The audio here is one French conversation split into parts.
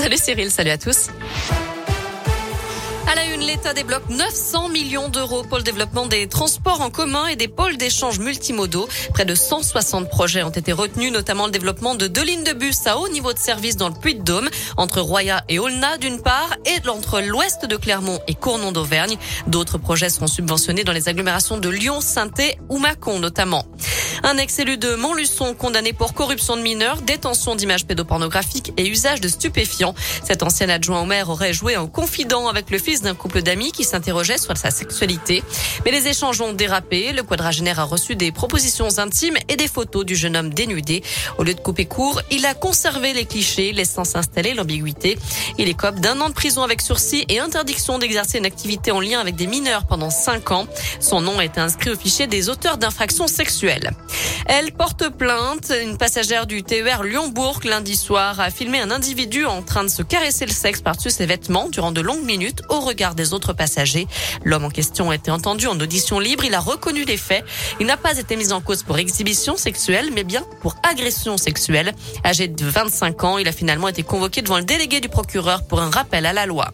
Salut Cyril, salut à tous. À la une, l'État débloque 900 millions d'euros pour le développement des transports en commun et des pôles d'échange multimodaux. Près de 160 projets ont été retenus, notamment le développement de deux lignes de bus à haut niveau de service dans le Puy-de-Dôme, entre Roya et Aulnat d'une part, et entre l'ouest de Clermont et Cournon d'Auvergne. D'autres projets seront subventionnés dans les agglomérations de Lyon, saint ou Mâcon notamment. Un ex-élu de Montluçon condamné pour corruption de mineurs, détention d'images pédopornographiques et usage de stupéfiants. Cet ancien adjoint au maire aurait joué en confident avec le fils d'un couple d'amis qui s'interrogeait sur sa sexualité. Mais les échanges ont dérapé. Le quadragénaire a reçu des propositions intimes et des photos du jeune homme dénudé. Au lieu de couper court, il a conservé les clichés, laissant s'installer l'ambiguïté. Il écope d'un an de prison avec sursis et interdiction d'exercer une activité en lien avec des mineurs pendant cinq ans. Son nom été inscrit au fichier des auteurs d'infractions sexuelles. Elle porte plainte. Une passagère du TER Lyon-Bourg lundi soir a filmé un individu en train de se caresser le sexe par-dessus ses vêtements durant de longues minutes au regard des autres passagers. L'homme en question a été entendu en audition libre. Il a reconnu les faits. Il n'a pas été mis en cause pour exhibition sexuelle, mais bien pour agression sexuelle. Âgé de 25 ans, il a finalement été convoqué devant le délégué du procureur pour un rappel à la loi.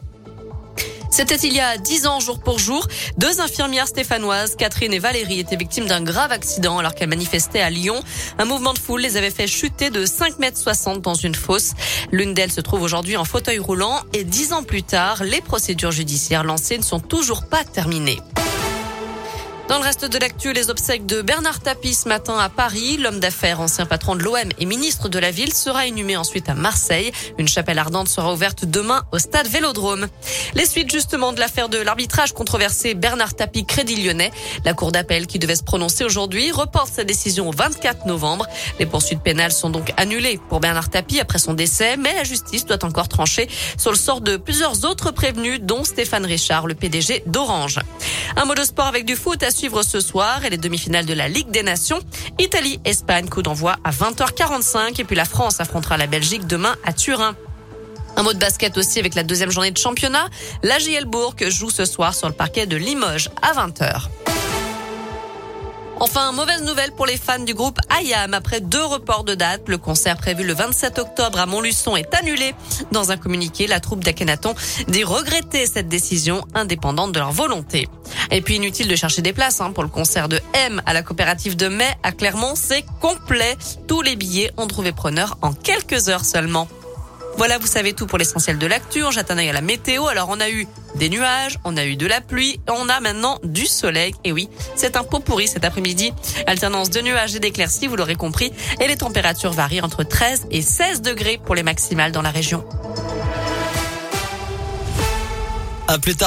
C'était il y a dix ans, jour pour jour. Deux infirmières stéphanoises, Catherine et Valérie, étaient victimes d'un grave accident alors qu'elles manifestaient à Lyon. Un mouvement de foule les avait fait chuter de 5 mètres 60 dans une fosse. L'une d'elles se trouve aujourd'hui en fauteuil roulant et dix ans plus tard, les procédures judiciaires lancées ne sont toujours pas terminées. Dans le reste de l'actu, les obsèques de Bernard Tapie ce matin à Paris. L'homme d'affaires, ancien patron de l'OM et ministre de la ville, sera inhumé ensuite à Marseille. Une chapelle ardente sera ouverte demain au stade Vélodrome. Les suites justement de l'affaire de l'arbitrage controversé Bernard Tapie Crédit Lyonnais. La cour d'appel qui devait se prononcer aujourd'hui reporte sa décision au 24 novembre. Les poursuites pénales sont donc annulées pour Bernard Tapie après son décès, mais la justice doit encore trancher sur le sort de plusieurs autres prévenus, dont Stéphane Richard, le PDG d'Orange. Un mot de sport avec du foot à suivre ce soir et les demi-finales de la Ligue des Nations. Italie-Espagne, coup d'envoi à 20h45 et puis la France affrontera la Belgique demain à Turin. Un mot de basket aussi avec la deuxième journée de championnat. La JL Bourg joue ce soir sur le parquet de Limoges à 20h. Enfin, mauvaise nouvelle pour les fans du groupe IAM. Après deux reports de date, le concert prévu le 27 octobre à Montluçon est annulé. Dans un communiqué, la troupe d'Akhenaton dit regretter cette décision indépendante de leur volonté. Et puis inutile de chercher des places hein, pour le concert de M à la coopérative de mai à Clermont, c'est complet. Tous les billets ont trouvé preneur en quelques heures seulement. Voilà, vous savez tout pour l'essentiel de l'actu. Jette un œil à la météo. Alors, on a eu des nuages, on a eu de la pluie, on a maintenant du soleil. Et oui, c'est un pot pourri cet après-midi. Alternance de nuages et d'éclaircies, vous l'aurez compris. Et les températures varient entre 13 et 16 degrés pour les maximales dans la région. À plus tard.